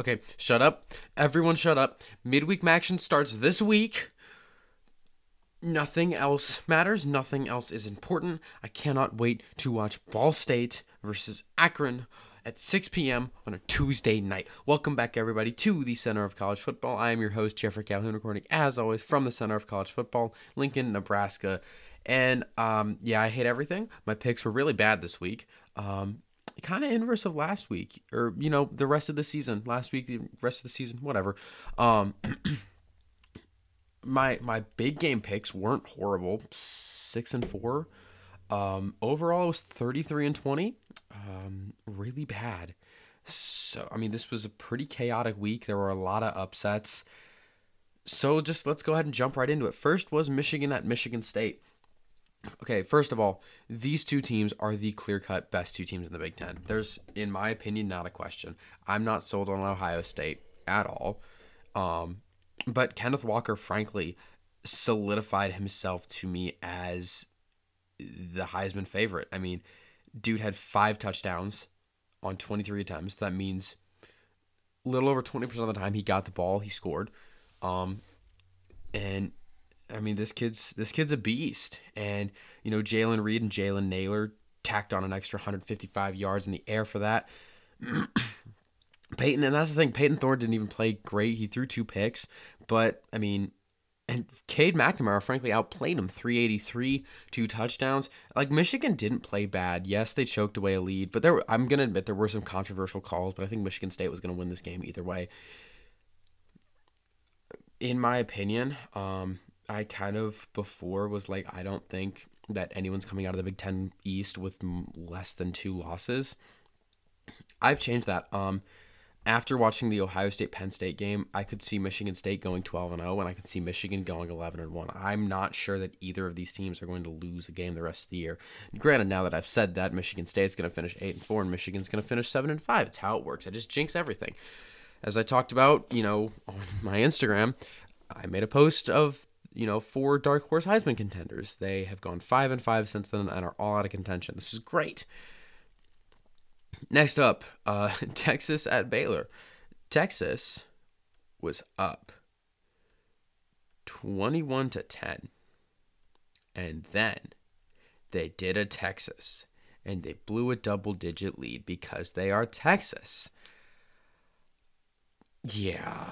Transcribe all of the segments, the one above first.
Okay, shut up. Everyone shut up. Midweek action starts this week. Nothing else matters. Nothing else is important. I cannot wait to watch Ball State versus Akron at 6 p.m. on a Tuesday night. Welcome back, everybody, to the Center of College Football. I am your host, Jeffrey Calhoun, recording as always from the Center of College Football, Lincoln, Nebraska. And um, yeah, I hate everything. My picks were really bad this week. Um, kind of inverse of last week, or you know, the rest of the season. Last week, the rest of the season, whatever. Um, my my big game picks weren't horrible. Six and four. Um, overall, it was thirty three and twenty. Um, really bad. So I mean, this was a pretty chaotic week. There were a lot of upsets. So just let's go ahead and jump right into it. First was Michigan at Michigan State. Okay, first of all, these two teams are the clear cut best two teams in the Big Ten. There's, in my opinion, not a question. I'm not sold on Ohio State at all. Um, but Kenneth Walker, frankly, solidified himself to me as the Heisman favorite. I mean, dude had five touchdowns on 23 attempts. That means a little over 20% of the time he got the ball, he scored. Um, and I mean, this kid's this kid's a beast, and you know Jayden Reed and Jalen Nailor tacked on an extra 155 yards in the air for that. Payton, and that's the thing. Payton Thorne didn't even play great. He threw two picks, but I mean, and Cade McNamara frankly outplayed him 383, two touchdowns. Like Michigan didn't play bad. Yes, they choked away a lead, but there I'm gonna admit there were some controversial calls, but I think Michigan State was gonna win this game either way. In my opinion, um, I kind of before was like, I don't think that anyone's coming out of the Big Ten East with less than two losses. I've changed that. Um, after watching the Ohio State Penn State game, I could see Michigan State going 12 and 0 and I could see Michigan going 11 and 1. I'm not sure that either of these teams are going to lose a game the rest of the year. Granted, now that I've said that, Michigan State's going to finish 8 and 4 and Michigan's going to finish 7 and 5. It's how it works. I just jinx everything. As I talked about, you know, on my Instagram, I made a post of you know, four dark horse Heisman contenders. They have gone five and five since then and are all out of contention. This is great. Next up, uh, Texas at Baylor. Texas was up 21 to 10. And then they did a Texas and they blew a double digit lead because they are Texas. Yeah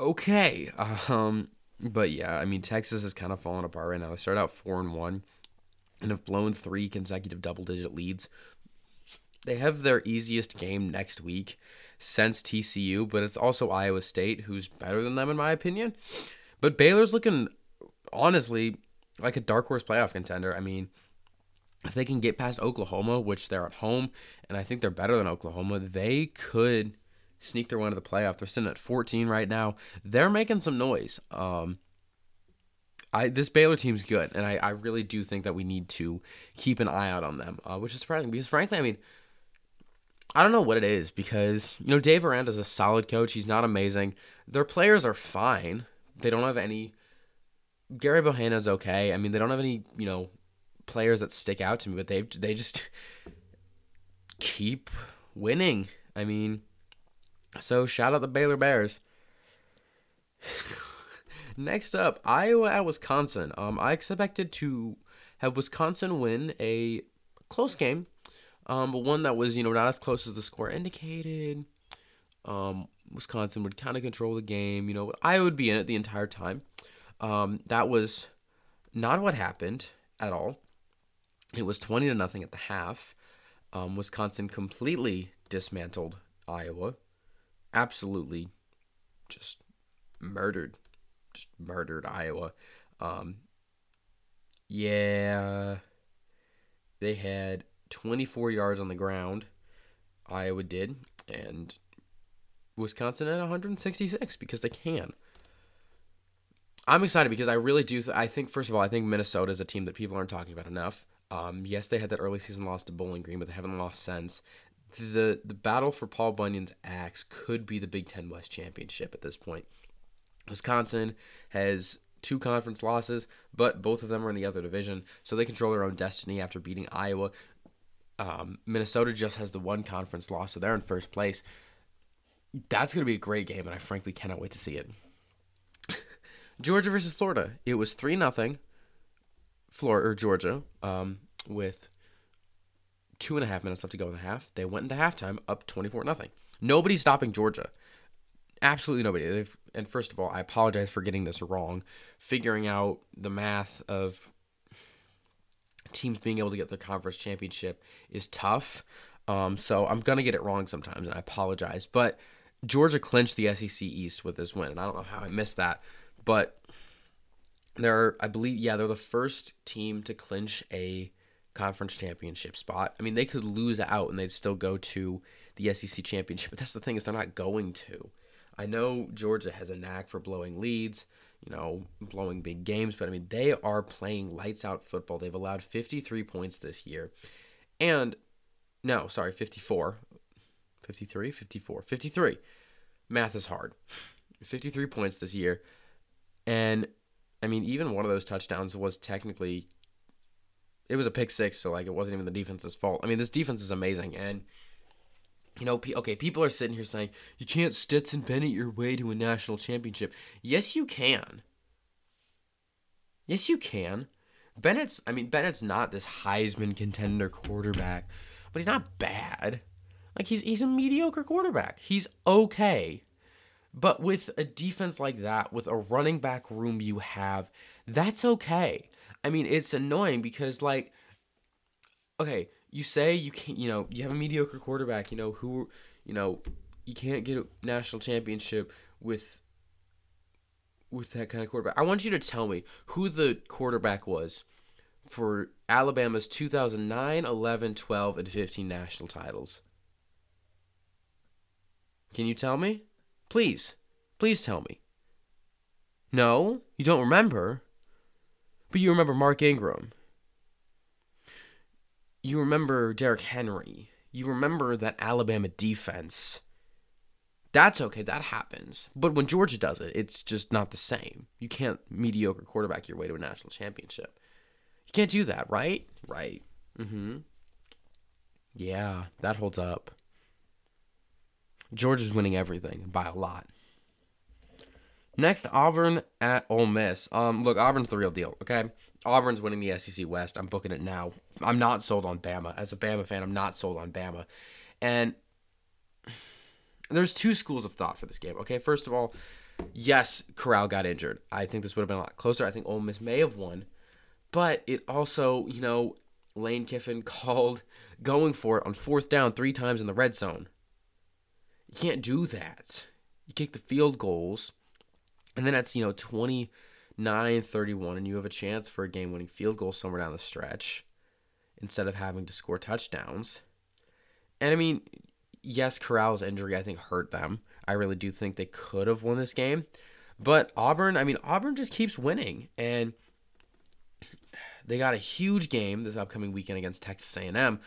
okay. Um, but yeah, I mean Texas is kind of falling apart right now. They start out four and one, and have blown three consecutive double digit leads. They have their easiest game next week since TCU, but it's also Iowa State, who's better than them in my opinion. But Baylor's looking honestly like a dark horse playoff contender. I mean, if they can get past Oklahoma, which they're at home, and I think they're better than Oklahoma, they could sneak their way into the playoff. They're sitting at 14 right now. They're making some noise. Um, I this Baylor team's good, and I, I really do think that we need to keep an eye out on them, uh, which is surprising because frankly, I mean, I don't know what it is because you know Dave Aranda's a solid coach. He's not amazing. Their players are fine. They don't have any. Gerry Bohanon's okay. I mean, they don't have any you know players that stick out to me, but they they just keep winning. I mean, so shout out the Baylor Bears. Next up, Iowa at Wisconsin. Um, I expected to have Wisconsin win a close game, um, but one that was you know not as close as the score indicated. Um, Wisconsin would kind of control the game. You know, I would be in it the entire time. Um, that was not what happened at all. It was twenty to nothing at the half. Um, Wisconsin completely dismantled Iowa absolutely just murdered, just murdered Iowa. Um, yeah, they had 24 yards on the ground. Iowa did, and Wisconsin at 166 because they can. I'm excited because I really do. Th- I think first of all, I think Minnesota is a team that people aren't talking about enough. Um, yes, they had that early season loss to Bowling Green, but they haven't lost since the the battle for Paul Bunyan's axe could be the Big Ten West Championship at this point. Wisconsin has two conference losses, but both of them are in the other division, so they control their own destiny after beating Iowa. Um, Minnesota just has the one conference loss, so they're in first place. That's going to be a great game, and I frankly cannot wait to see it. Georgia versus Florida. It was three nothing. Florida or Georgia, um, with two and a half minutes left to go in the half. They went into halftime up twenty four nothing. Nobody's stopping Georgia. Absolutely nobody. They've, and first of all, I apologize for getting this wrong. Figuring out the math of teams being able to get the conference championship is tough. Um, so I'm gonna get it wrong sometimes, and I apologize. But Georgia clinched the SEC East with this win, and I don't know how I missed that, but they're, I believe, yeah, they're the first team to clinch a conference championship spot. I mean, they could lose out and they'd still go to the SEC championship, but that's the thing is they're not going to. I know Georgia has a knack for blowing leads, you know, blowing big games, but I mean, they are playing lights out football. They've allowed 53 points this year. And no, sorry, 54. 53, 54, 53. Math is hard. 53 points this year. And I mean, even one of those touchdowns was technically it was a pick six, so like it wasn't even the defense's fault. I mean, this defense is amazing and you know, okay, people are sitting here saying you can't Stetson Bennett your way to a national championship. Yes, you can. Yes, you can. Bennett's, I mean, Bennett's not this Heisman contender quarterback, but he's not bad. Like he's he's a mediocre quarterback. He's okay. But with a defense like that, with a running back room you have, that's okay. I mean, it's annoying because like okay, you say you can't, you know, you have a mediocre quarterback, you know, who, you know, you can't get a national championship with with that kind of quarterback. I want you to tell me who the quarterback was for Alabama's 2009, 11, 12, and 15 national titles. Can you tell me? Please. Please tell me. No, you don't remember. But you remember Mark Ingram you remember Derrick Henry. You remember that Alabama defense. That's okay. That happens. But when Georgia does it, it's just not the same. You can't mediocre quarterback your way to a national championship. You can't do that, right? Right. Mm-hmm. Yeah, that holds up. Georgia's winning everything by a lot. Next, Auburn at Ole Miss. Um, look, Auburn's the real deal. Okay, Auburn's winning the SEC West. I'm booking it now. I'm not sold on Bama. As a Bama fan, I'm not sold on Bama. And there's two schools of thought for this game. Okay, first of all, yes, Corral got injured. I think this would have been a lot closer. I think Ole Miss may have won, but it also, you know, Lane Kiffin called going for it on fourth down three times in the red zone. You can't do that. You kick the field goals, and then that's you know 29 31, and you have a chance for a game winning field goal somewhere down the stretch instead of having to score touchdowns. And I mean, yes, Corral's injury I think hurt them. I really do think they could have won this game. But Auburn, I mean, Auburn just keeps winning and they got a huge game this upcoming weekend against Texas A&M,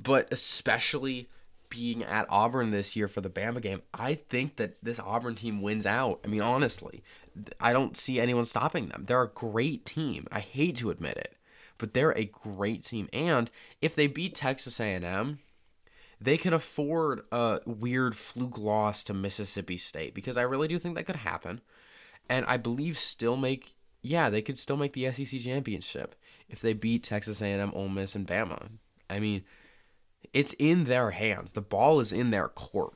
but especially being at Auburn this year for the Bama game, I think that this Auburn team wins out. I mean, honestly, I don't see anyone stopping them. They're a great team. I hate to admit it but they're a great team. And if they beat Texas A&M, they can afford a weird fluke loss to Mississippi State because I really do think that could happen. And I believe still make yeah, they could still make the SEC championship if they beat Texas A&M, Ole Miss, and Bama. I mean, it's in their hands. The ball is in their court.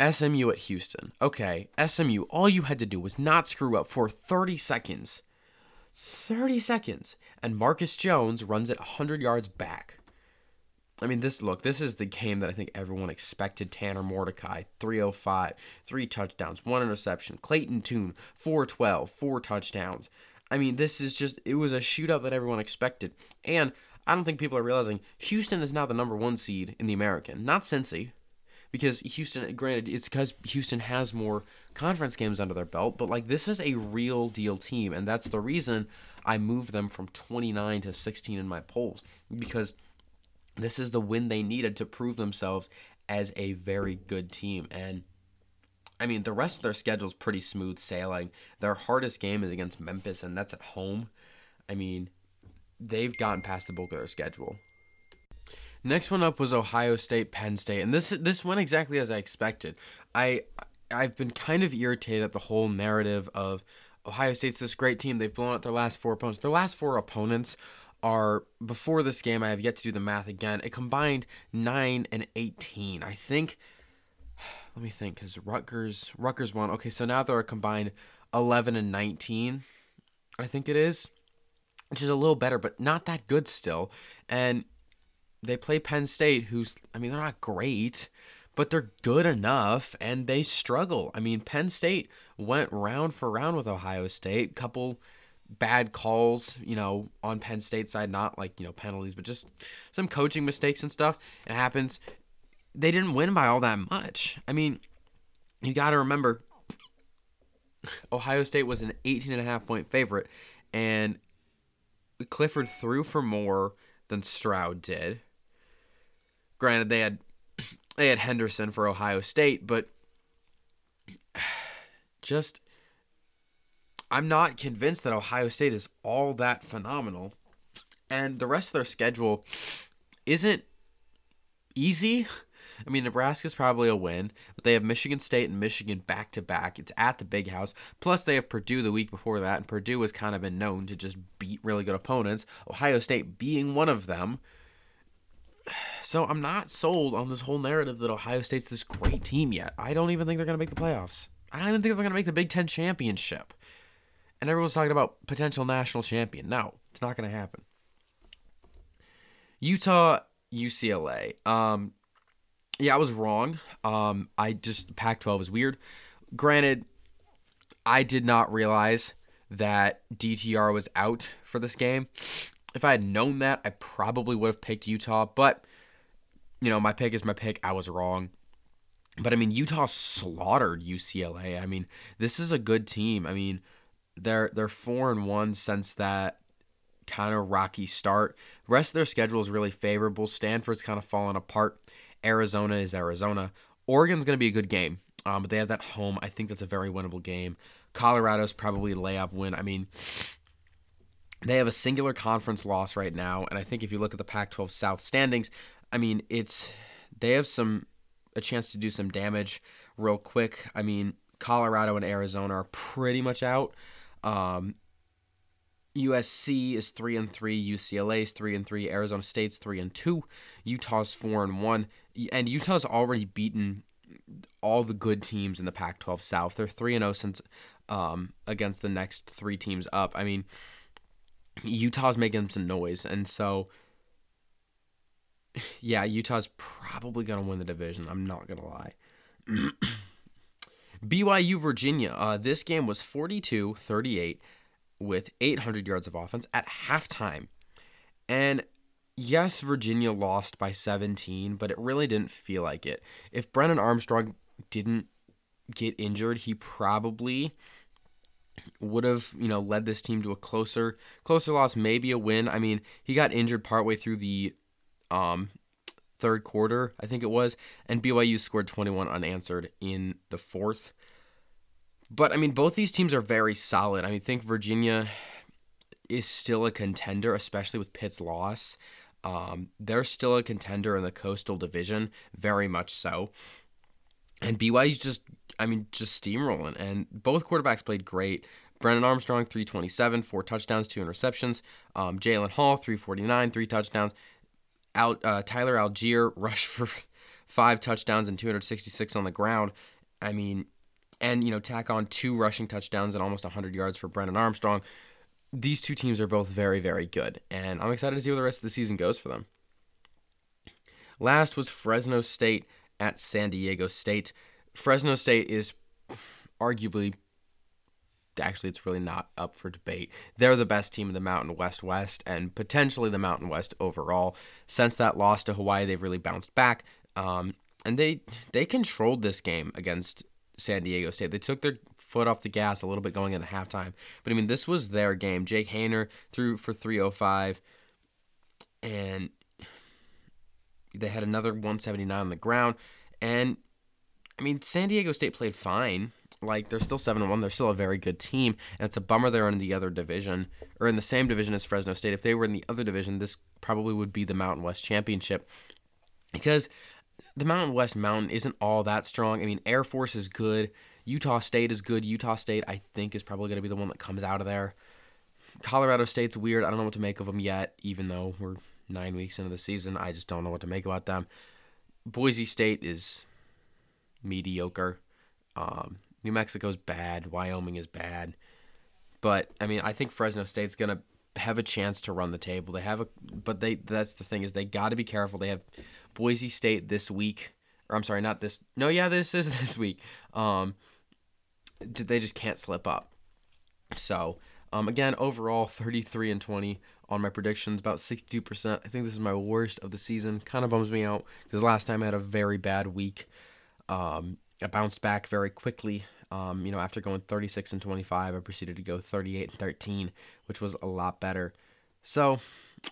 SMU at Houston. Okay, SMU, all you had to do was not screw up for 30 seconds 30 seconds, and Marcus Jones runs it 100 yards back. I mean, this look, this is the game that I think everyone expected. Tanner Mordecai, 305, three touchdowns, one interception. Clayton Tune, 412, four touchdowns. I mean, this is just, it was a shootout that everyone expected. And I don't think people are realizing Houston is now the number one seed in the American, not Cincy because Houston, granted, it's because Houston has more conference games under their belt, but like this is a real deal team, and that's the reason I moved them from 29 to 16 in my polls because this is the win they needed to prove themselves as a very good team. And I mean, the rest of their schedule is pretty smooth sailing. Their hardest game is against Memphis, and that's at home. I mean, they've gotten past the bulk of their schedule. Next one up was Ohio State, Penn State, and this this went exactly as I expected. I I've been kind of irritated at the whole narrative of Ohio State's this great team. They've blown out their last four opponents. Their last four opponents are before this game. I have yet to do the math again. It combined nine and eighteen. I think. Let me think, because Rutgers Rutgers won. Okay, so now they're a combined eleven and nineteen. I think it is, which is a little better, but not that good still. And they play Penn State, who's I mean they're not great, but they're good enough, and they struggle. I mean Penn State went round for round with Ohio State, couple bad calls, you know, on Penn State side, not like you know penalties, but just some coaching mistakes and stuff. It happens. They didn't win by all that much. I mean, you got to remember Ohio State was an 18 and a half point favorite and Clifford threw for more than Stroud did. Granted, they had they had Henderson for Ohio State, but just I'm not convinced that Ohio State is all that phenomenal. And the rest of their schedule isn't easy. I mean, Nebraska's probably a win, but they have Michigan State and Michigan back to back. It's at the big house. Plus, they have Purdue the week before that, and Purdue has kind of been known to just beat really good opponents, Ohio State being one of them. So I'm not sold on this whole narrative that Ohio State's this great team yet. I don't even think they're going to make the playoffs. I don't even think they're going to make the Big Ten championship. And everyone's talking about potential national champion. No, it's not going to happen. Utah, UCLA. Um, yeah, I was wrong. Um, I just Pac-12 is weird. Granted, I did not realize that DTR was out for this game. If I had known that, I probably would have picked Utah, but you know, my pick is my pick. I was wrong. But I mean, Utah slaughtered UCLA. I mean, this is a good team. I mean, they're they're 4 and 1 since that kind of rocky start. The rest of their schedule is really favorable. Stanford's kind of fallen apart. Arizona is Arizona. Oregon's going to be a good game, um, but they have that home. I think that's a very winnable game. Colorado's probably a layup win. I mean, they have a singular conference loss right now, and I think if you look at the Pac-12 South standings, I mean, it's they have some a chance to do some damage real quick. I mean, Colorado and Arizona are pretty much out. Um, USC is three and three, UCLA is three and three, Arizona State's three and two, Utah's four and one, and Utah's already beaten all the good teams in the Pac-12 South. They're three and zero oh since um, against the next three teams up. I mean, Utah's making some noise, and so yeah, Utah's probably gonna win the division. I'm not gonna lie. BYU Virginia. Uh, this game was 42-38 with 800 yards of offense at halftime. And yes, Virginia lost by 17, but it really didn't feel like it. If Brennan Armstrong didn't get injured, he probably would have, you know, led this team to a closer closer loss, maybe a win. I mean, he got injured partway through the um third quarter, I think it was, and BYU scored 21 unanswered in the fourth. But I mean, both these teams are very solid. I mean, think Virginia is still a contender, especially with Pitt's loss. Um, they're still a contender in the Coastal Division, very much so. And BYU's just, I mean, just steamrolling. And both quarterbacks played great. Brennan Armstrong, 327, four touchdowns, two interceptions. Um, Jaren Hall, 349, three touchdowns. Out, uh, Tyler Allgeier rushed for five touchdowns and 266 on the ground. I mean, and you know tack on two rushing touchdowns and almost 100 yards for Brennan Armstrong. These two teams are both very very good, and I'm excited to see where the rest of the season goes for them. Last was Fresno State at San Diego State. Fresno State is arguably actually it's really not up for debate. They're the best team in the Mountain West West and potentially the Mountain West overall. Since that loss to Hawaii, they've really bounced back. Um, and they they controlled this game against San Diego State. They took their foot off the gas a little bit going into halftime. But I mean, this was their game. Jake Haener threw for 305 and they had another 179 on the ground and I mean, San Diego State played fine. Like they're still seven and one. They're still a very good team, and it's a bummer they're in the other division or in the same division as Fresno State. If they were in the other division, this probably would be the Mountain West Championship because the Mountain West Mountain isn't all that strong. I mean, Air Force is good. Utah State is good. Utah State, I think, is probably going to be the one that comes out of there. Colorado State's weird. I don't know what to make of them yet, even though we're nine weeks into the season. I just don't know what to make about them. Boise State is mediocre. Um, New Mexico's bad. Wyoming is bad. But I mean, I think Fresno State's gonna have a chance to run the table. They have a, but they that's the thing is they got to be careful. They have Boise State this week, or I'm sorry, not this. No, yeah, this is this week. Um, they just can't slip up. So um, again, overall, 33 and 20 on my predictions, about 62%. I think this is my worst of the season. Kind of bums me out because last time I had a very bad week. Um, I bounced back very quickly. Um, you know, after going 36 and 25, I proceeded to go 38 and 13, which was a lot better. So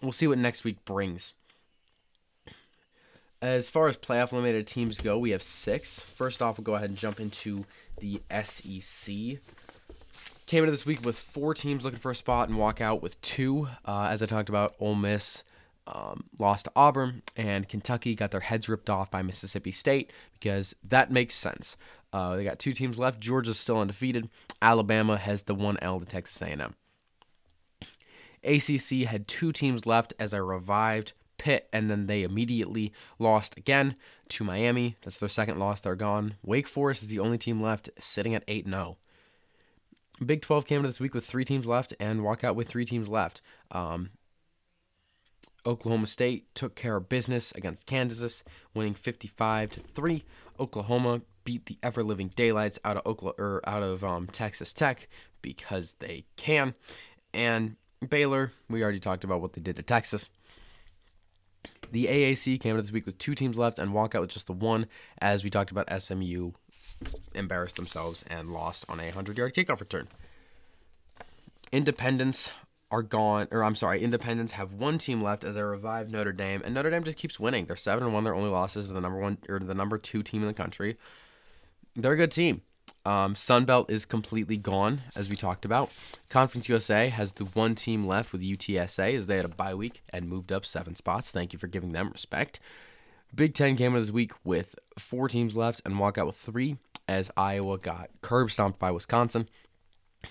we'll see what next week brings. As far as playoff eliminated teams go, we have six. First off, we'll go ahead and jump into the SEC. Came into this week with four teams looking for a spot and walk out with two. Uh, as I talked about, Ole Miss um, lost to Auburn, and Kentucky got their heads ripped off by Mississippi State because that makes sense. Uh, they got two teams left. Georgia's still undefeated. Alabama has the one L to Texas A&M. ACC had two teams left as I revived Pitt, and then they immediately lost again to Miami. That's their second loss. They're gone. Wake Forest is the only team left, sitting at 8 0. Big 12 came into this week with three teams left and walk out with three teams left. Um, Oklahoma State took care of business against Kansas, winning 55 to 3. Oklahoma beat the ever living daylights out of Oklahoma or out of um, Texas Tech because they can. And Baylor, we already talked about what they did to Texas. The AAC came out this week with two teams left and walk out with just the one, as we talked about SMU embarrassed themselves and lost on a 100 yard kickoff return. Independents are gone, or I'm sorry, Independents have one team left as they revive Notre Dame, and Notre Dame just keeps winning. They're seven and one. Their only losses are the number one or the number two team in the country. They're a good team. Um, Sunbelt is completely gone, as we talked about. Conference USA has the one team left with UTSA, as they had a bye week and moved up seven spots. Thank you for giving them respect. Big Ten came out this week with four teams left and walk out with three as Iowa got curb stomped by Wisconsin.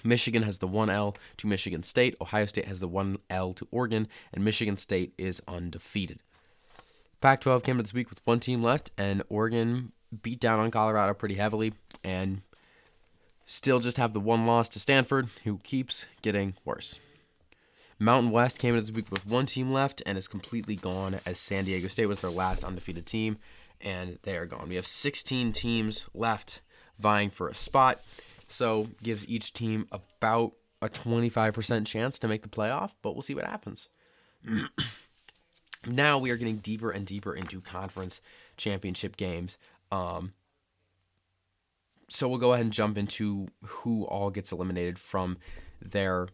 Michigan has the 1L to Michigan State. Ohio State has the 1L to Oregon, and Michigan State is undefeated. Pac 12 came out this week with one team left, and Oregon beat down on Colorado pretty heavily and still just have the one loss to Stanford, who keeps getting worse. Mountain West came in this week with one team left and is completely gone as San Diego State was their last undefeated team, and they are gone. We have 16 teams left vying for a spot, so gives each team about a 25% chance to make the playoff, but we'll see what happens. now we are getting deeper and deeper into conference championship games. Um, so we'll go ahead and jump into who all gets eliminated from their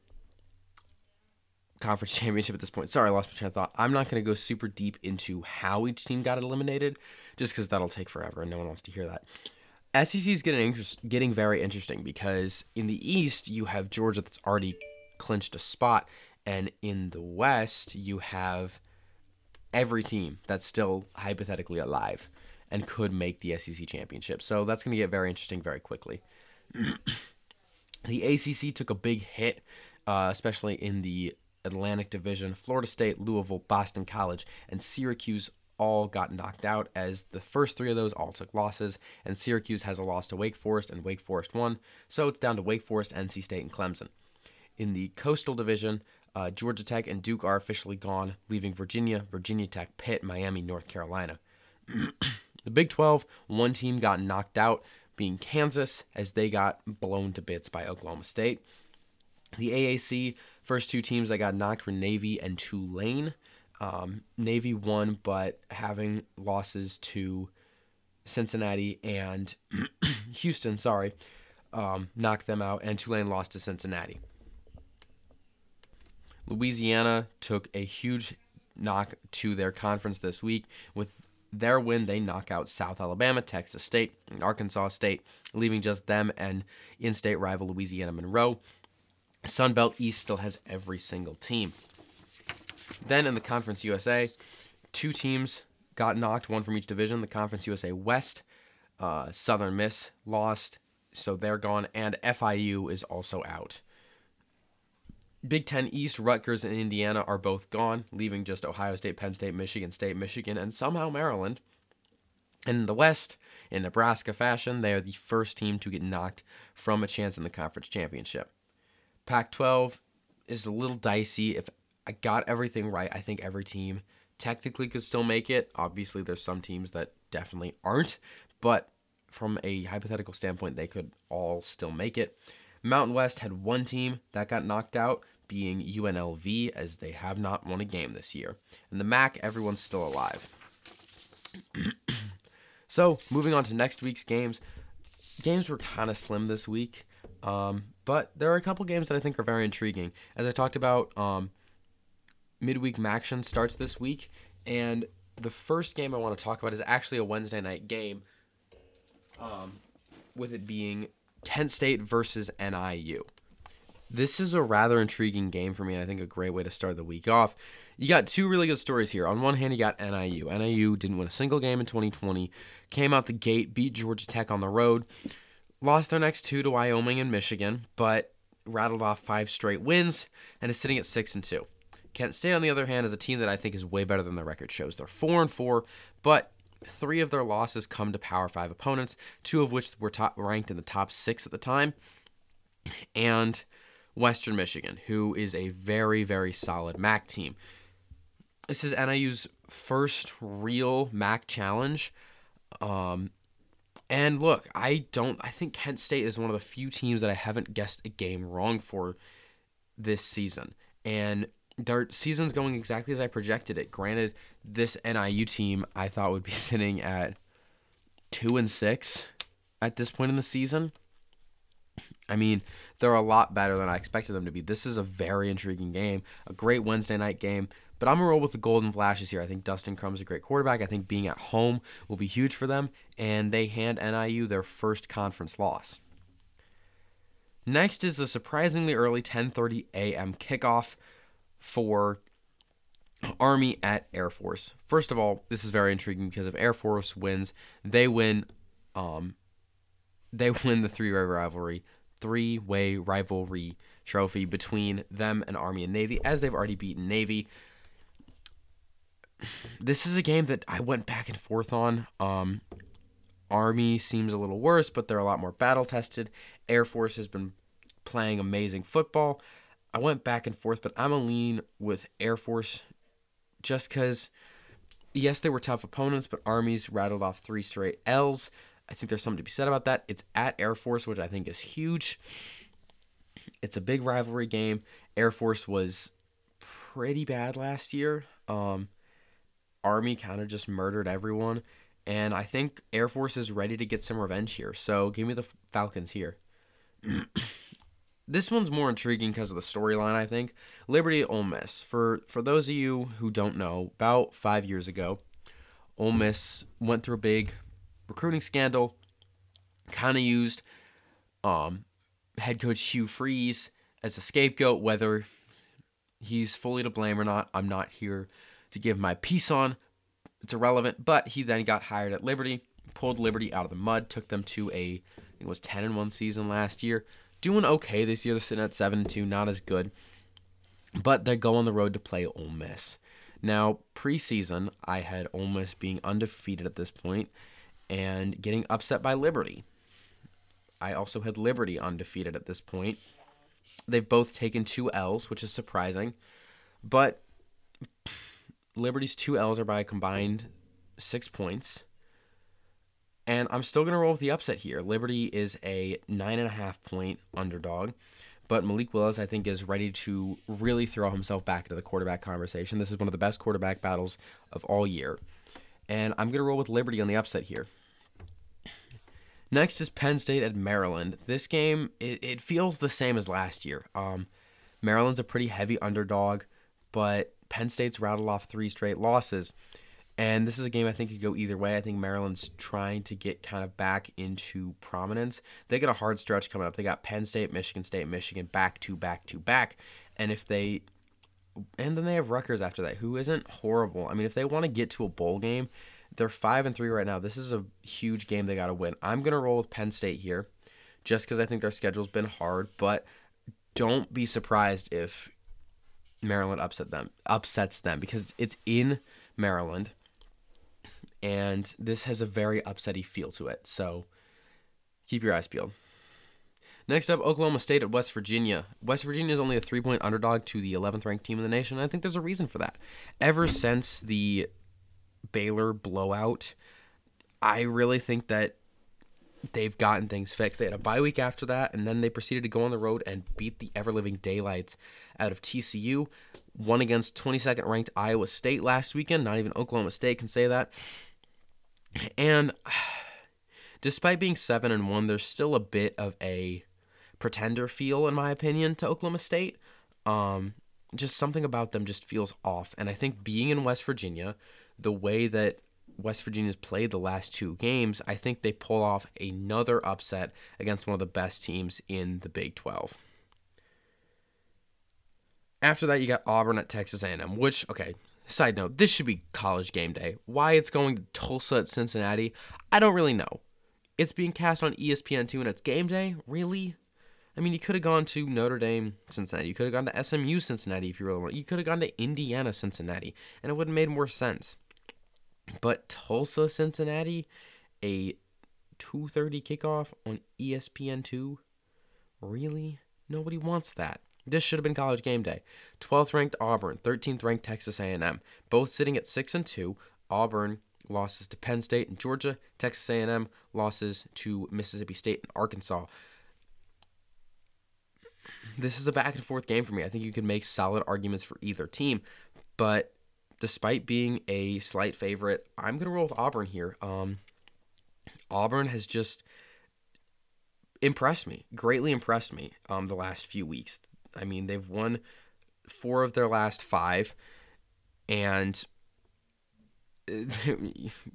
conference championship at this point. Sorry, I lost my train of thought. I'm not going to go super deep into how each team got eliminated, just because that'll take forever and no one wants to hear that. SEC is getting getting very interesting because in the East you have Georgia that's already clinched a spot, and in the West you have every team that's still hypothetically alive and could make the SEC championship. So that's going to get very interesting very quickly. the ACC took a big hit, uh, especially in the Atlantic Division. Florida State, Louisville, Boston College, and Syracuse all got knocked out as the first three of those all took losses, and Syracuse has a loss to Wake Forest, and Wake Forest won. So it's down to Wake Forest, NC State, and Clemson. In the Coastal Division, uh, Georgia Tech and Duke are officially gone, leaving Virginia, Virginia Tech, Pitt, Miami, North Carolina. The Big 12, one team got knocked out, being Kansas, as they got blown to bits by Oklahoma State. The AAC, first two teams that got knocked were Navy and Tulane. Um, Navy won, but having losses to Cincinnati and Houston, sorry, um, knocked them out, and Tulane lost to Cincinnati. Louisiana took a huge knock to their conference this week with their win, they knock out South Alabama, Texas State, and Arkansas State, leaving just them and in state rival Louisiana Monroe. Sun Belt East still has every single team. Then in the Conference USA, two teams got knocked, one from each division. The Conference USA West, uh, Southern Miss lost, so they're gone, and FIU is also out. Big Ten East, Rutgers and Indiana are both gone, leaving just Ohio State, Penn State, Michigan State, Michigan, and somehow Maryland. And in the West, in Nebraska fashion, they are the first team to get knocked from a chance in the conference championship. Pac 12 is a little dicey. If I got everything right, I think every team technically could still make it. Obviously, there's some teams that definitely aren't, but from a hypothetical standpoint, they could all still make it. Mountain West had one team that got knocked out, being UNLV, as they have not won a game this year. And the MAC, everyone's still alive. so, moving on to next week's games. Games were kind of slim this week, um, but there are a couple games that I think are very intriguing. As I talked about, um, midweek Maction starts this week, and the first game I want to talk about is actually a Wednesday night game, um, with it being Kent State versus NIU. This is a rather intriguing game for me, and I think a great way to start the week off. You got two really good stories here. On one hand, you got NIU. NIU didn't win a single game in 2020, came out the gate, beat Georgia Tech on the road, lost their next two to Wyoming and Michigan, but rattled off five straight wins and is sitting at six and two. Kent State, on the other hand, is a team that I think is way better than their record shows. They're four and four, but three of their losses come to Power Five opponents, two of which were top, ranked in the top six at the time. And Western Michigan, who is a very, very solid MAC team. This is NIU's first real MAC challenge. Um, and look, I don't. I think Kent State is one of the few teams that I haven't guessed a game wrong for this season. And their season's going exactly as I projected it. Granted, this NIU team I thought would be sitting at two and six at this point in the season. I mean, they're a lot better than I expected them to be. This is a very intriguing game, a great Wednesday night game. But I'm gonna roll with the Golden Flashes here. I think Dustin Crum's a great quarterback. I think being at home will be huge for them, and they hand NIU their first conference loss. Next is a surprisingly early 10:30 a.m. kickoff for Army at Air Force. First of all, this is very intriguing because if Air Force wins, they win um they win the three-way rivalry, three-way rivalry trophy between them and Army and Navy as they've already beaten Navy. This is a game that I went back and forth on. Um Army seems a little worse, but they're a lot more battle tested. Air Force has been playing amazing football. I went back and forth, but I'm a lean with Air Force just because, yes, they were tough opponents, but Army's rattled off three straight L's. I think there's something to be said about that. It's at Air Force, which I think is huge. It's a big rivalry game. Air Force was pretty bad last year. Um, Army kind of just murdered everyone. And I think Air Force is ready to get some revenge here. So give me the Falcons here. this one's more intriguing because of the storyline. I think Liberty Ole Miss. For for those of you who don't know, about five years ago, Ole Miss went through a big recruiting scandal. Kind of used um, head coach Hugh Freeze as a scapegoat. Whether he's fully to blame or not, I'm not here to give my piece on. It's irrelevant. But he then got hired at Liberty, pulled Liberty out of the mud, took them to a it was 10 and one season last year doing okay this year. They're sitting at seven and two, not as good, but they go on the road to play Ole Miss. Now, preseason, I had Ole Miss being undefeated at this point and getting upset by Liberty. I also had Liberty undefeated at this point. They've both taken two L's, which is surprising, but Liberty's two L's are by a combined six points. And I'm still going to roll with the upset here. Liberty is a nine and a half point underdog, but Malik Willis, I think, is ready to really throw himself back into the quarterback conversation. This is one of the best quarterback battles of all year. And I'm going to roll with Liberty on the upset here. Next is Penn State at Maryland. This game, it, it feels the same as last year. Um, Maryland's a pretty heavy underdog, but Penn State's rattled off three straight losses. And this is a game I think could go either way. I think Maryland's trying to get kind of back into prominence. They got a hard stretch coming up. They got Penn State, Michigan State, Michigan back to back to back. And if they and then they have Rutgers after that, who isn't horrible. I mean, if they want to get to a bowl game, they're five and three right now. This is a huge game they got to win. I'm gonna roll with Penn State here, just because I think their schedule's been hard. But don't be surprised if Maryland upset them, upsets them, because it's in Maryland, and this has a very upsetty feel to it. So keep your eyes peeled. Next up, Oklahoma State at West Virginia. West Virginia is only a three point underdog to the 11th ranked team in the nation. I think there's a reason for that. Ever since the Baylor blowout, I really think that they've gotten things fixed. They had a bye week after that, and then they proceeded to go on the road and beat the ever living daylights out of TCU. Won against 22nd ranked Iowa State last weekend. Not even Oklahoma State can say that. And despite being 7 and 1, there's still a bit of a pretender feel, in my opinion, to Oklahoma State. Um, just something about them just feels off. And I think being in West Virginia, the way that West Virginia's played the last two games, I think they pull off another upset against one of the best teams in the Big 12. After that, you got Auburn at Texas A&M, which okay. Side note: This should be college game day. Why it's going to Tulsa at Cincinnati, I don't really know. It's being cast on ESPN2 and it's game day. Really? I mean, you could have gone to Notre Dame, Cincinnati. You could have gone to SMU, Cincinnati, if you really want. You could have gone to Indiana, Cincinnati, and it would have made more sense. But Tulsa, Cincinnati, a 2:30 kickoff on ESPN2, really? Nobody wants that. This should have been college game day. 12th ranked Auburn, 13th ranked Texas A&M, both sitting at 6 and 2. Auburn losses to Penn State and Georgia, Texas A&M losses to Mississippi State and Arkansas this is a back and forth game for me. I think you can make solid arguments for either team, but despite being a slight favorite, I'm going to roll with Auburn here. Um, Auburn has just impressed me, greatly impressed me um, the last few weeks. I mean, they've won four of their last five, and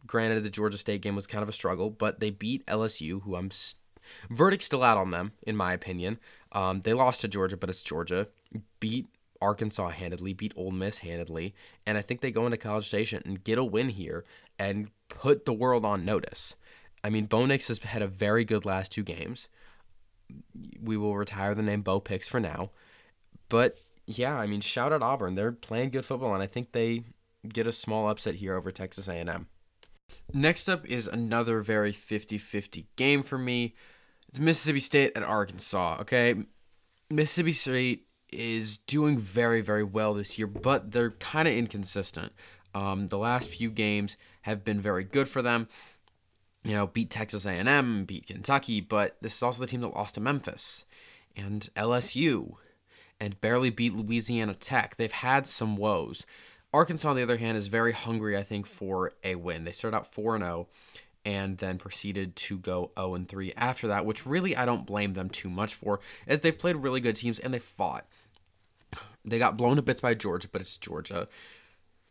granted, the Georgia State game was kind of a struggle, but they beat LSU, who I'm st- verdict still out on them, in my opinion. Um, they lost to Georgia, but it's Georgia. Beat Arkansas handedly, beat Ole Miss handedly, and I think they go into College Station and get a win here and put the world on notice. I mean, Bo Nix has had a very good last two games. We will retire the name Bo Picks for now, but yeah, I mean, shout out Auburn. They're playing good football, and I think they get a small upset here over Texas A&M. Next up is another very 50-50 game for me. It's Mississippi State and Arkansas. Okay, Mississippi State is doing very very well this year, but they're kind of inconsistent. Um, the last few games have been very good for them. You know, beat Texas A&M, beat Kentucky, but this is also the team that lost to Memphis and LSU, and barely beat Louisiana Tech. They've had some woes. Arkansas, on the other hand, is very hungry. I think for a win. They started out four and zero, oh and then proceeded to go 0 and 3 after that, which really I don't blame them too much for, as they've played really good teams and they fought. They got blown to bits by Georgia, but it's Georgia.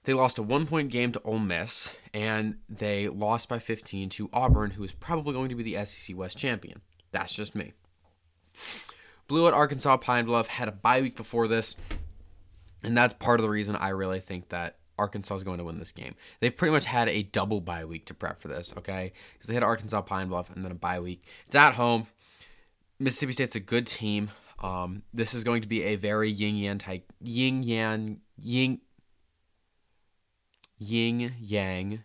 They lost a one point game to Ole Miss, and they lost by 15 to Auburn, who is probably going to be the SEC West champion. That's just me. Blew at Arkansas Pine Bluff, had a bye week before this, and that's part of the reason I really think that Arkansas is going to win this game. They've pretty much had a double bye week to prep for this, okay? Because they had Arkansas Pine Bluff and then a bye week. It's at home. Mississippi State's a good team. Um, this is going to be a very yin yang type, yin yang, yin, yin yang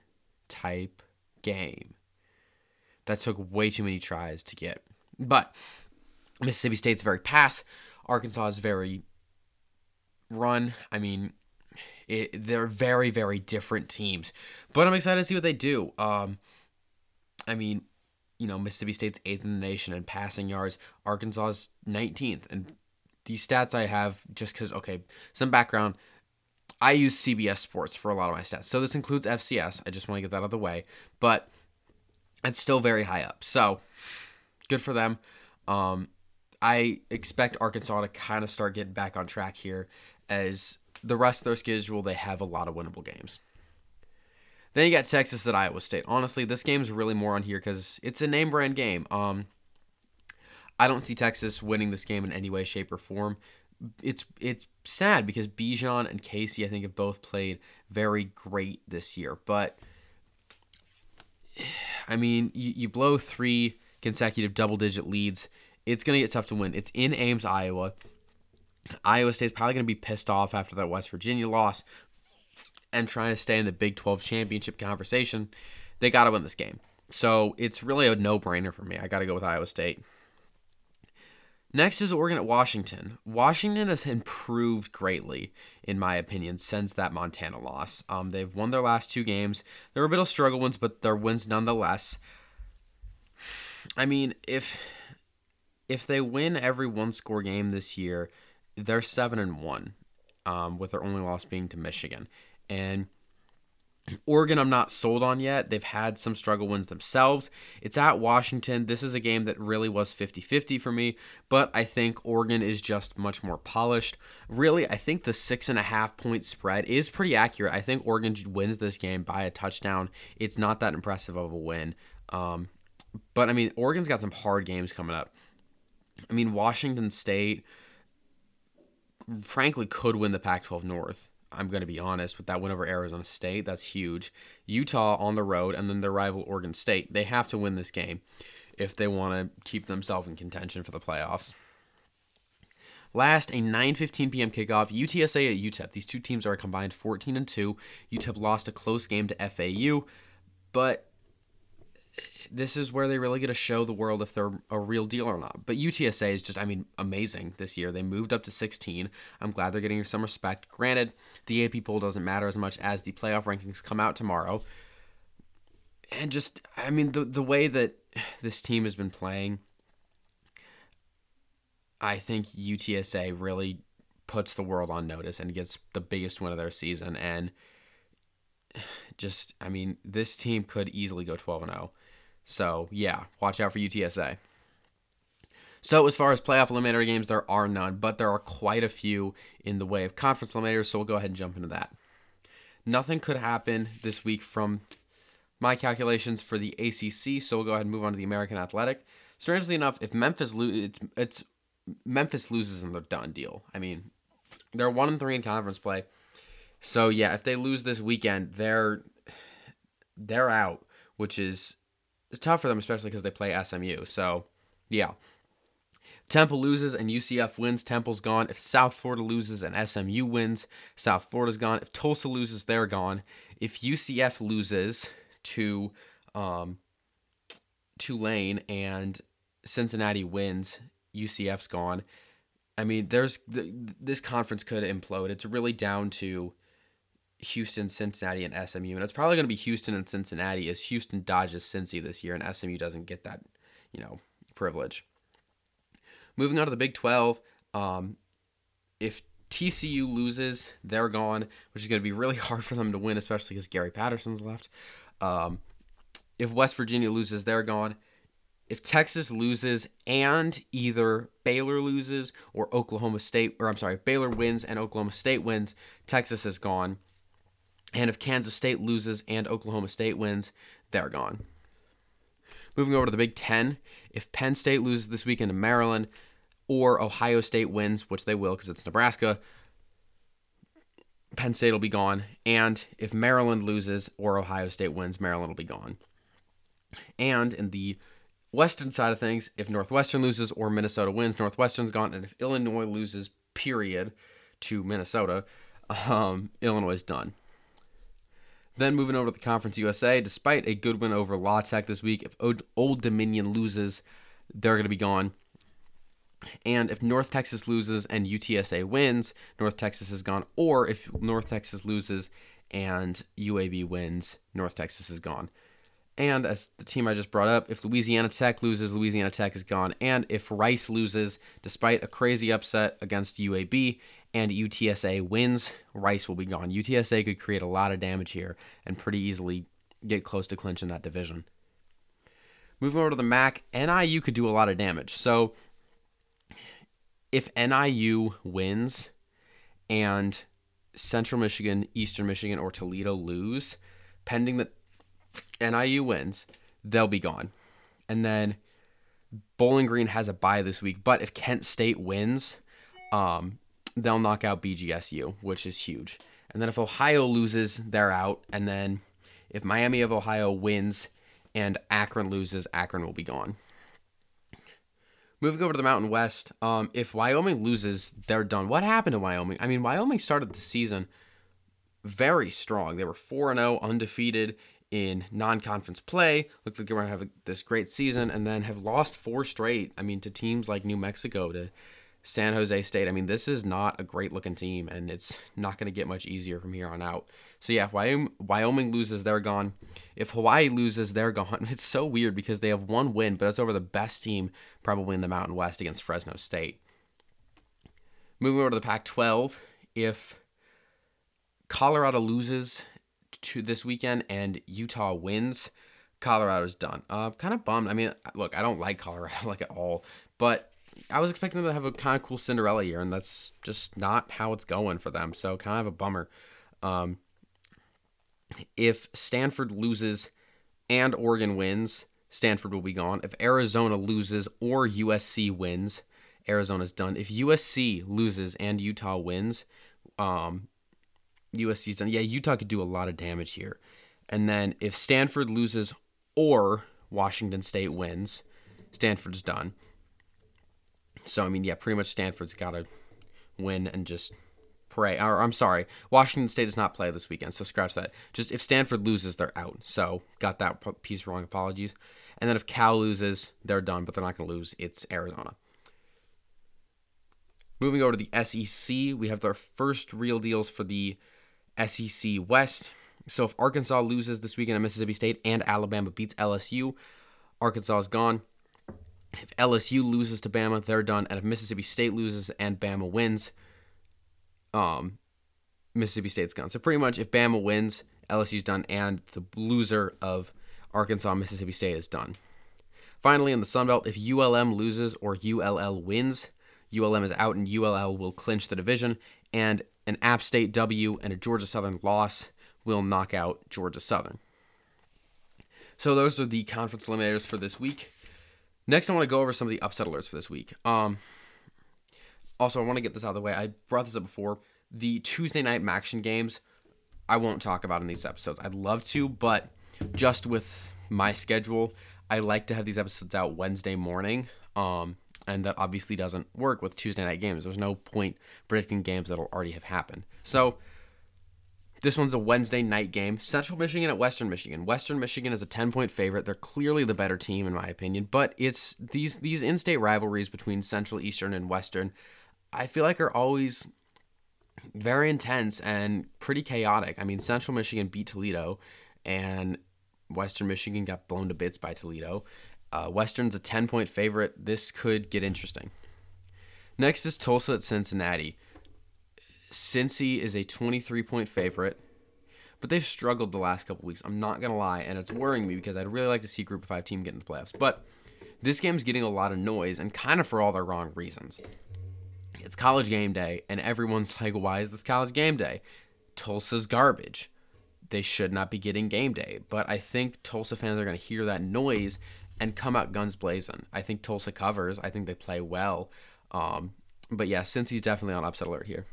type game. That took way too many tries to get. But Mississippi State's very pass. Arkansas is very run. I mean, it, they're very, very different teams. But I'm excited to see what they do. Um, I mean, you know, Mississippi State's eighth in the nation in passing yards, Arkansas's 19th. And these stats I have just because, okay, some background. I use CBS Sports for a lot of my stats. So this includes FCS. I just want to get that out of the way. But it's still very high up. So good for them. Um, I expect Arkansas to kind of start getting back on track here as the rest of their schedule, they have a lot of winnable games. Then you got Texas at Iowa State. Honestly, this game's really more on here because it's a name brand game. Um, I don't see Texas winning this game in any way, shape, or form. It's it's sad because Bijan and Casey, I think, have both played very great this year. But I mean, you, you blow three consecutive double digit leads. It's gonna get tough to win. It's in Ames, Iowa. Iowa State's probably gonna be pissed off after that West Virginia loss and trying to stay in the Big 12 championship conversation. They got to win this game. So it's really a no brainer for me. I got to go with Iowa State. Next is Oregon at Washington. Washington has improved greatly, in my opinion, since that Montana loss. Um, they've won their last two games. There were a bit of struggle wins, but they're wins nonetheless. I mean, if if they win every one score game this year, they're seven and one, um, with their only loss being to Michigan. And Oregon, I'm not sold on yet. They've had some struggle wins themselves. It's at Washington. This is a game that really was 50 50 for me, but I think Oregon is just much more polished. Really, I think the six and a half point spread is pretty accurate. I think Oregon wins this game by a touchdown. It's not that impressive of a win. Um, but I mean, Oregon's got some hard games coming up. I mean, Washington State, frankly, could win the Pac 12 North. I'm going to be honest with that win over Arizona State. That's huge. Utah on the road, and then their rival Oregon State. They have to win this game if they want to keep themselves in contention for the playoffs. Last, a 9:15 p.m. kickoff. UTSA at UTEP. These two teams are combined 14 and two. UTEP lost a close game to FAU, but this is where they really get to show the world if they're a real deal or not. But UTSA is just, I mean, amazing this year. They moved up to 16. I'm glad they're getting some respect. Granted, the AP poll doesn't matter as much as the playoff rankings come out tomorrow. And just, I mean, the the way that this team has been playing, I think UTSA really puts the world on notice and gets the biggest win of their season. And just, I mean, this team could easily go 12 and 0. So, yeah, watch out for UTSA. So, as far as playoff eliminator games, there are none, but there are quite a few in the way of conference eliminators, so we'll go ahead and jump into that. Nothing could happen this week from my calculations for the ACC, so we'll go ahead and move on to the American Athletic. Strangely enough, if Memphis lo- it's it's Memphis loses and they're done deal. I mean, they're one and three in conference play. So yeah, if they lose this weekend, they're they're out, which is it's tough for them, especially because they play SMU. So, yeah. Temple loses and UCF wins, Temple's gone. If South Florida loses and SMU wins, South Florida's gone. If Tulsa loses, they're gone. If UCF loses to um, Tulane and Cincinnati wins, UCF's gone. I mean, there's this conference could implode. It's really down to Houston, Cincinnati, and SMU. And it's probably going to be Houston and Cincinnati as Houston dodges Cincy this year and SMU doesn't get that, you know, privilege. Moving on to the Big 12, um, if TCU loses, they're gone, which is going to be really hard for them to win, especially because Gary Patterson's left. Um, if West Virginia loses, they're gone. If Texas loses and either Baylor loses or Oklahoma State, or I'm sorry, Baylor wins and Oklahoma State wins, Texas is gone. And if Kansas State loses and Oklahoma State wins, they're gone. Moving over to the Big Ten, if Penn State loses this weekend to Maryland or Ohio State wins, which they will because it's Nebraska, Penn State will be gone. And if Maryland loses or Ohio State wins, Maryland will be gone. And in the Western side of things, if Northwestern loses or Minnesota wins, Northwestern's gone. And if Illinois loses, period, to Minnesota, um, Illinois is done. Then moving over to the Conference USA, despite a good win over La Tech this week, if Old Dominion loses, they're going to be gone. And if North Texas loses and UTSA wins, North Texas is gone. Or if North Texas loses and UAB wins, North Texas is gone. And as the team I just brought up, if Louisiana Tech loses, Louisiana Tech is gone. And if Rice loses, despite a crazy upset against UAB, and UTSA wins, Rice will be gone. UTSA could create a lot of damage here and pretty easily get close to clinching that division. Moving over to the MAC, NIU could do a lot of damage. So if NIU wins and Central Michigan, Eastern Michigan, or Toledo lose, pending that NIU wins, they'll be gone. And then Bowling Green has a bye this week, but if Kent State wins, um, they'll knock out BGSU, which is huge. And then if Ohio loses, they're out. And then if Miami of Ohio wins and Akron loses, Akron will be gone. Moving over to the Mountain West, um, if Wyoming loses, they're done. What happened to Wyoming? I mean, Wyoming started the season very strong. They were 4 0, undefeated in non-conference play. Looked like they were going to have a, this great season, and then have lost four straight. I mean, to teams like New Mexico, to San Jose State. I mean, this is not a great looking team, and it's not going to get much easier from here on out. So yeah, if Wyoming, Wyoming loses, they're gone. If Hawaii loses, they're gone. It's so weird because they have one win, but it's over the best team probably in the Mountain West against Fresno State. Moving over to the Pac-12, if Colorado loses to this weekend and Utah wins, Colorado's done. Uh, kind of bummed. I mean, look, I don't like Colorado like at all, but I was expecting them to have a kind of cool Cinderella year, and that's just not how it's going for them. So kind of a bummer. Um, if Stanford loses and Oregon wins, Stanford will be gone. If Arizona loses or USC wins, Arizona's done. If USC loses and Utah wins, um, USC's done. Yeah, Utah could do a lot of damage here. And then if Stanford loses or Washington State wins, Stanford's done. So I mean, yeah, pretty much Stanford's got to win and just pray. Or I'm sorry, Washington State does not play this weekend, so scratch that. Just if Stanford loses, they're out. So got that piece wrong. Apologies. And then if Cal loses, they're done, but they're not going to lose. It's Arizona. Moving over to the SEC, we have our first real deals for the SEC West. So if Arkansas loses this weekend at Mississippi State and Alabama beats LSU, Arkansas is gone. If LSU loses to Bama, they're done. And if Mississippi State loses and Bama wins, um, Mississippi State's gone. So pretty much, if Bama wins, LSU's done, and the loser of Arkansas Mississippi State is done. Finally, in the Sun Belt, if ULM loses or ULL wins, ULM is out, and ULL will clinch the division. And an App State W and a Georgia Southern loss will knock out Georgia Southern. So those are the conference eliminators for this week. Next, I want to go over some of the upset alerts for this week. Um, also, I want to get this out of the way. I brought this up before. The Tuesday night MACtion games, I won't talk about in these episodes. I'd love to, but just with my schedule, I like to have these episodes out Wednesday morning. Um, and that obviously doesn't work with Tuesday night games. There's no point predicting games that'll already have happened. So this one's a Wednesday night game. Central Michigan at Western Michigan. Western Michigan is a 10-point favorite. They're clearly the better team in my opinion, but it's these these in-state rivalries between Central, Eastern and Western I feel like are always very intense and pretty chaotic. I mean, Central Michigan beat Toledo and Western Michigan got blown to bits by Toledo. Uh, Western's a 10 point favorite. This could get interesting. Next is Tulsa at Cincinnati. Cincy is a 23 point favorite, but they've struggled the last couple weeks. I'm not going to lie, and it's worrying me because I'd really like to see Group of 5 team get in the playoffs. But this game's getting a lot of noise and kind of for all the wrong reasons. It's college game day, and everyone's like, why is this college game day? Tulsa's garbage. They should not be getting game day. But I think Tulsa fans are going to hear that noise and come out guns blazing. I think Tulsa covers. I think they play well. Um, but yeah, Cincy's definitely on upset alert here.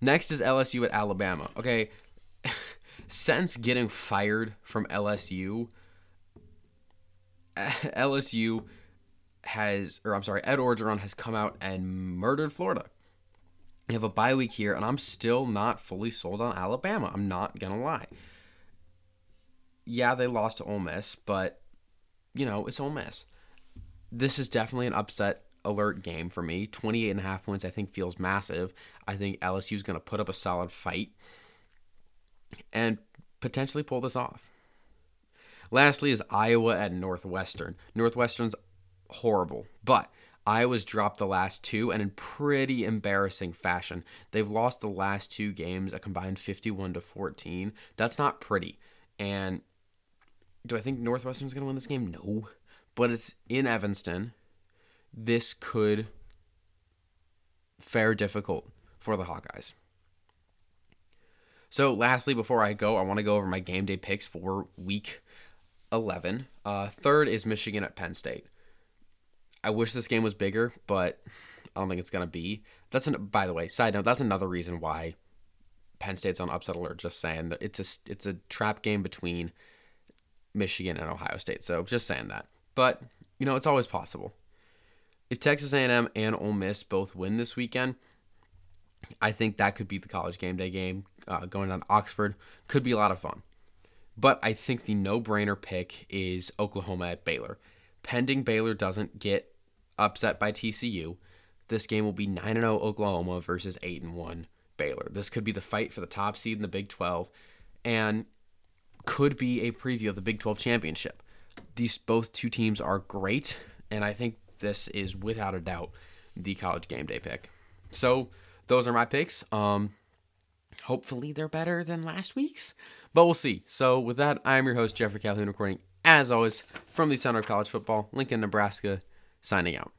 Next is LSU at Alabama. Okay, since getting fired from LSU, LSU has, or I'm sorry, Ed Orgeron has come out and murdered Florida. You have a bye week here, and I'm still not fully sold on Alabama. I'm not gonna lie. Yeah, they lost to Ole Miss, but you know, it's Ole Miss. This is definitely an upset alert game for me. 28 and a half points I think feels massive. I think LSU is going to put up a solid fight and potentially pull this off. Lastly is Iowa at Northwestern. Northwestern's horrible, but Iowa's dropped the last two and in pretty embarrassing fashion. They've lost the last two games a combined 51 to 14. That's not pretty. And do I think Northwestern's going to win this game? No. But it's in Evanston. This could fare difficult for the Hawkeyes. So, lastly, before I go, I want to go over my game day picks for week 11. Uh, third is Michigan at Penn State. I wish this game was bigger, but I don't think it's going to be. That's an, by the way, side note, that's another reason why Penn State's on upset alert. Just saying that it's a it's a trap game between Michigan and Ohio State. So just saying that. But you know, it's always possible. If Texas A&M and Ole Miss both win this weekend, I think that could be the college game day game uh, going on Oxford. Could be a lot of fun. But I think the no-brainer pick is Oklahoma at Baylor. Pending Baylor doesn't get upset by TCU, this game will be 9 0 Oklahoma versus 8 1 Baylor. This could be the fight for the top seed in the Big 12 and could be a preview of the Big 12 championship. These both two teams are great, and I think this is without a doubt the college game day pick. So those are my picks. Um, hopefully they're better than last week's, but we'll see. So with that, I am your host Jeffrey Calhoun, recording as always from the Center of College Football, Lincoln, Nebraska, signing out.